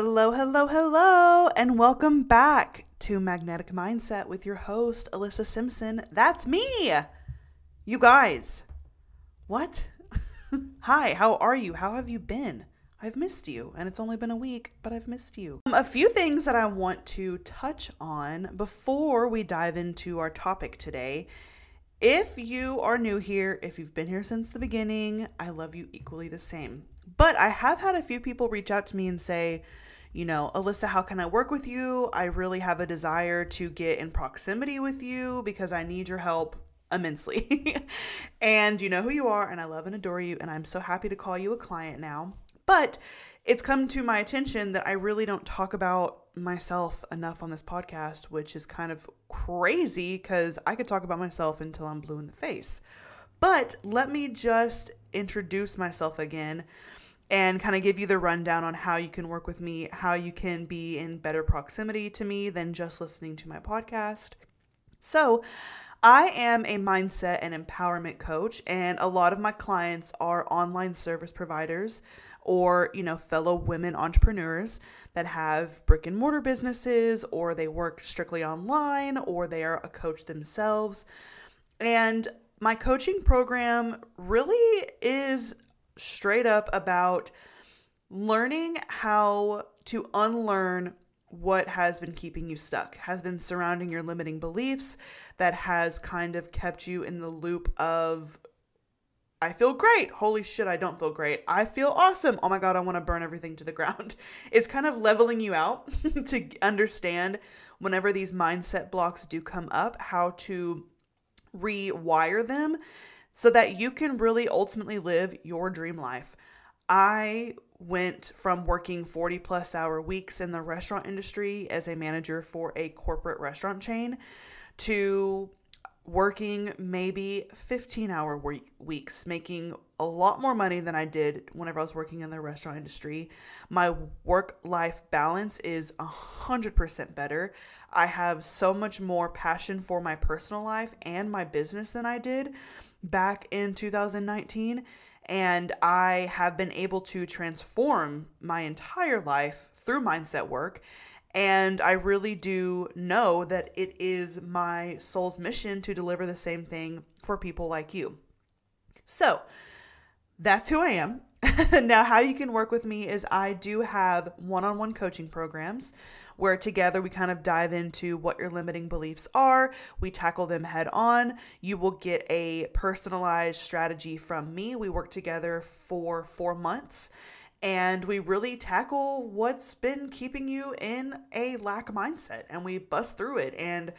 Hello, hello, hello, and welcome back to Magnetic Mindset with your host, Alyssa Simpson. That's me! You guys, what? Hi, how are you? How have you been? I've missed you, and it's only been a week, but I've missed you. Um, a few things that I want to touch on before we dive into our topic today. If you are new here, if you've been here since the beginning, I love you equally the same. But I have had a few people reach out to me and say, you know, Alyssa, how can I work with you? I really have a desire to get in proximity with you because I need your help immensely. and you know who you are, and I love and adore you, and I'm so happy to call you a client now. But it's come to my attention that I really don't talk about myself enough on this podcast, which is kind of crazy because I could talk about myself until I'm blue in the face. But let me just introduce myself again and kind of give you the rundown on how you can work with me, how you can be in better proximity to me than just listening to my podcast. So, I am a mindset and empowerment coach, and a lot of my clients are online service providers or, you know, fellow women entrepreneurs that have brick and mortar businesses or they work strictly online or they are a coach themselves. And my coaching program really is straight up about learning how to unlearn what has been keeping you stuck, has been surrounding your limiting beliefs, that has kind of kept you in the loop of, I feel great. Holy shit, I don't feel great. I feel awesome. Oh my God, I want to burn everything to the ground. It's kind of leveling you out to understand whenever these mindset blocks do come up, how to rewire them so that you can really ultimately live your dream life. I went from working 40 plus hour weeks in the restaurant industry as a manager for a corporate restaurant chain to working maybe 15 hour week, weeks, making a lot more money than I did whenever I was working in the restaurant industry. My work life balance is 100% better. I have so much more passion for my personal life and my business than I did back in 2019 and I have been able to transform my entire life through mindset work. And I really do know that it is my soul's mission to deliver the same thing for people like you. So that's who I am. now, how you can work with me is I do have one on one coaching programs where together we kind of dive into what your limiting beliefs are. We tackle them head on. You will get a personalized strategy from me. We work together for four months and we really tackle what's been keeping you in a lack mindset and we bust through it. And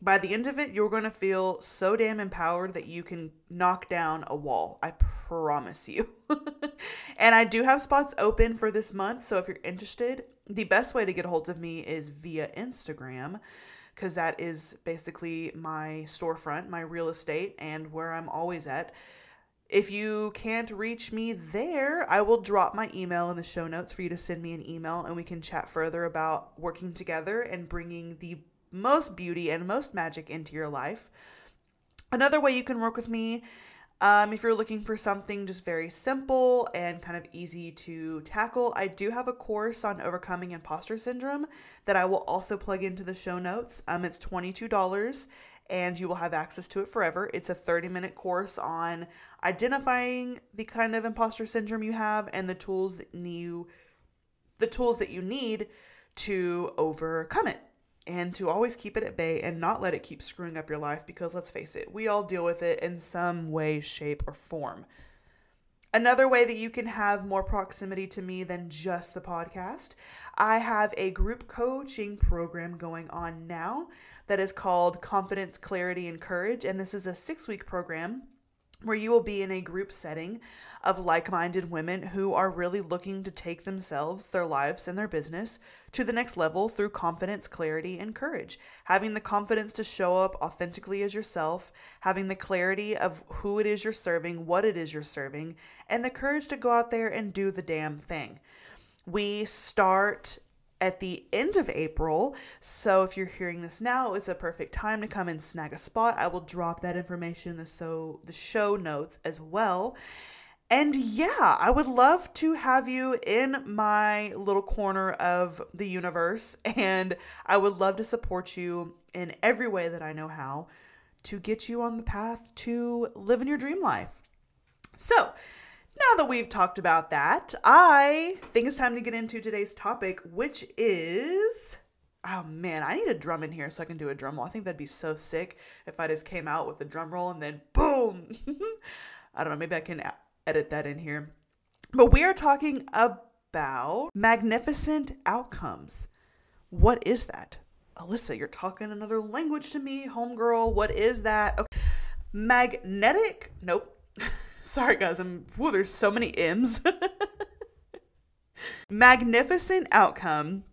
by the end of it, you're going to feel so damn empowered that you can knock down a wall. I promise you. and I do have spots open for this month. So if you're interested, the best way to get a hold of me is via Instagram because that is basically my storefront, my real estate, and where I'm always at. If you can't reach me there, I will drop my email in the show notes for you to send me an email and we can chat further about working together and bringing the most beauty and most magic into your life. Another way you can work with me um, if you're looking for something just very simple and kind of easy to tackle, I do have a course on overcoming imposter syndrome that I will also plug into the show notes. Um, it's $22 and you will have access to it forever. It's a 30 minute course on identifying the kind of imposter syndrome you have and the tools that you the tools that you need to overcome it and to always keep it at bay and not let it keep screwing up your life because let's face it, we all deal with it in some way, shape, or form. Another way that you can have more proximity to me than just the podcast, I have a group coaching program going on now that is called Confidence, Clarity, and Courage. And this is a six week program where you will be in a group setting of like minded women who are really looking to take themselves, their lives, and their business to the next level through confidence, clarity, and courage. Having the confidence to show up authentically as yourself, having the clarity of who it is you're serving, what it is you're serving, and the courage to go out there and do the damn thing. We start at the end of April. So if you're hearing this now, it's a perfect time to come and snag a spot. I will drop that information in the so the show notes as well. And yeah, I would love to have you in my little corner of the universe. And I would love to support you in every way that I know how to get you on the path to living your dream life. So, now that we've talked about that, I think it's time to get into today's topic, which is. Oh man, I need a drum in here so I can do a drum roll. I think that'd be so sick if I just came out with a drum roll and then boom. I don't know, maybe I can edit that in here. But we are talking about magnificent outcomes. What is that? Alyssa, you're talking another language to me, homegirl. What is that? Okay. Magnetic? Nope. Sorry, guys. I'm. Whoa, there's so many M's. Magnificent outcome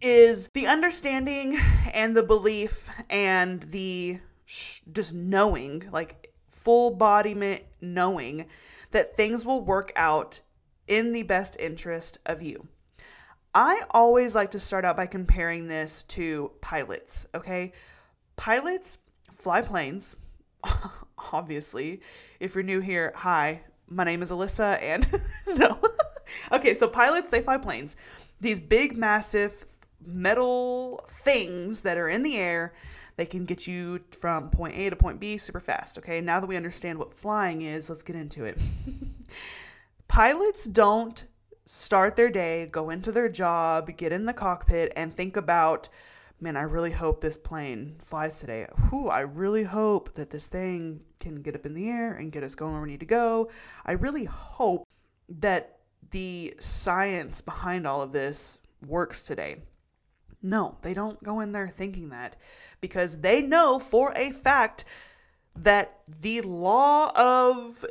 is the understanding and the belief and the sh- just knowing, like full bodiment knowing that things will work out in the best interest of you. I always like to start out by comparing this to pilots, okay? Pilots fly planes, obviously. If you're new here, hi, my name is Alyssa, and no. okay, so pilots, they fly planes. These big, massive metal things that are in the air, they can get you from point A to point B super fast, okay? Now that we understand what flying is, let's get into it. Pilots don't start their day, go into their job, get in the cockpit, and think about, man, I really hope this plane flies today. Whew, I really hope that this thing can get up in the air and get us going where we need to go. I really hope that the science behind all of this works today. No, they don't go in there thinking that because they know for a fact that the law of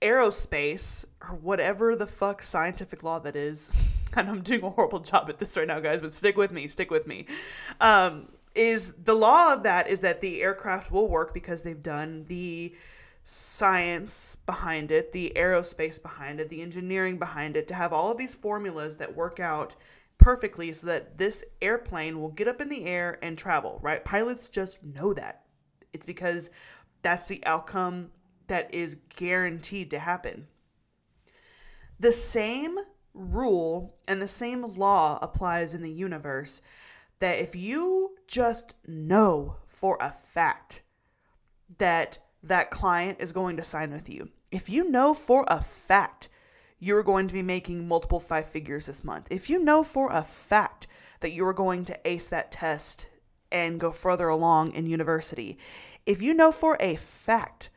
aerospace or whatever the fuck scientific law that is. And I'm doing a horrible job at this right now, guys, but stick with me, stick with me. Um, is the law of that is that the aircraft will work because they've done the science behind it, the aerospace behind it, the engineering behind it, to have all of these formulas that work out perfectly so that this airplane will get up in the air and travel, right? Pilots just know that. It's because that's the outcome that is guaranteed to happen. The same rule and the same law applies in the universe that if you just know for a fact that that client is going to sign with you, if you know for a fact you're going to be making multiple five figures this month, if you know for a fact that you are going to ace that test and go further along in university, if you know for a fact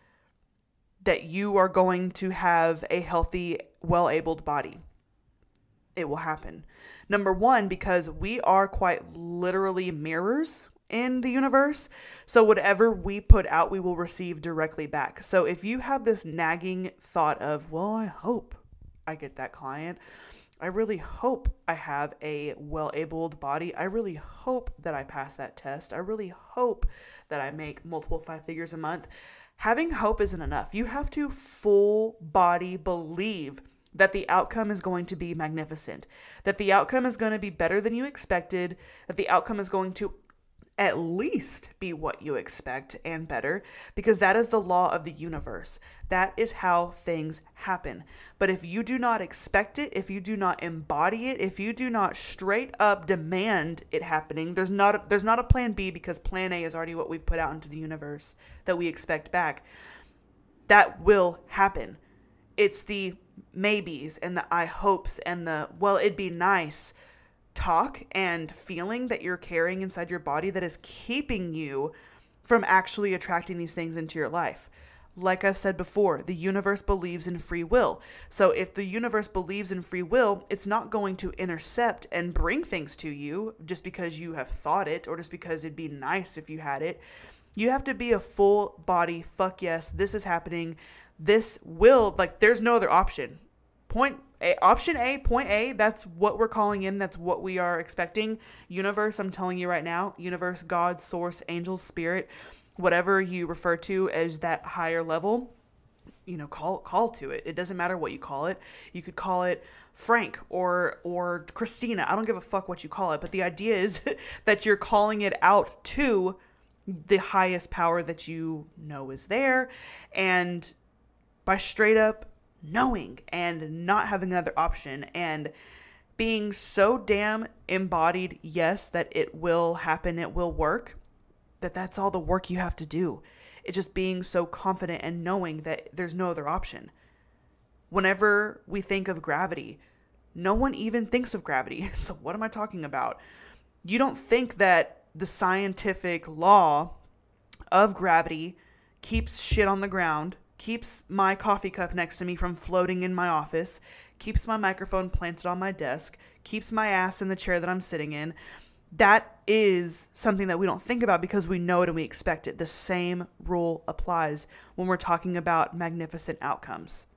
that you are going to have a healthy, well abled body. It will happen. Number one, because we are quite literally mirrors in the universe. So, whatever we put out, we will receive directly back. So, if you have this nagging thought of, well, I hope I get that client, I really hope I have a well abled body. I really hope that I pass that test. I really hope that I make multiple five figures a month having hope isn't enough. You have to full body believe that the outcome is going to be magnificent, that the outcome is going to be better than you expected, that the outcome is going to at least be what you expect and better because that is the law of the universe. That is how things happen. But if you do not expect it, if you do not embody it, if you do not straight up demand it happening, there's not there's not a plan B because plan A is already what we've put out into the universe that we expect back. That will happen. It's the maybes and the I hopes and the well it'd be nice talk and feeling that you're carrying inside your body that is keeping you from actually attracting these things into your life. Like I've said before, the universe believes in free will. So if the universe believes in free will, it's not going to intercept and bring things to you just because you have thought it or just because it'd be nice if you had it. You have to be a full body, fuck yes, this is happening. This will, like, there's no other option. Point a, option A, point A, that's what we're calling in. That's what we are expecting. Universe, I'm telling you right now, universe, God, source, angels, spirit, whatever you refer to as that higher level, you know, call call to it. It doesn't matter what you call it. You could call it Frank or or Christina. I don't give a fuck what you call it, but the idea is that you're calling it out to the highest power that you know is there and by straight up knowing and not having another option and being so damn embodied, yes, that it will happen, it will work, that that's all the work you have to do. It's just being so confident and knowing that there's no other option. Whenever we think of gravity, no one even thinks of gravity. So, what am I talking about? You don't think that the scientific law of gravity keeps shit on the ground, keeps my coffee cup next to me from floating in my office, keeps my microphone planted on my desk, keeps my ass in the chair that I'm sitting in. That is something that we don't think about because we know it and we expect it. The same rule applies when we're talking about magnificent outcomes.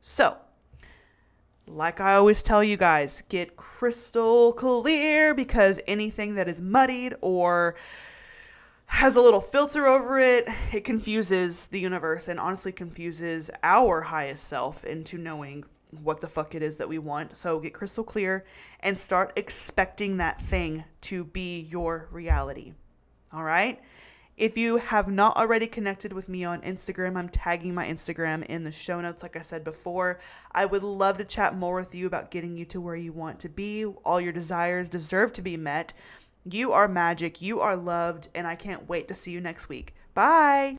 So, like I always tell you guys, get crystal clear because anything that is muddied or has a little filter over it, it confuses the universe and honestly confuses our highest self into knowing what the fuck it is that we want. So get crystal clear and start expecting that thing to be your reality. All right? If you have not already connected with me on Instagram, I'm tagging my Instagram in the show notes, like I said before. I would love to chat more with you about getting you to where you want to be. All your desires deserve to be met. You are magic, you are loved, and I can't wait to see you next week. Bye.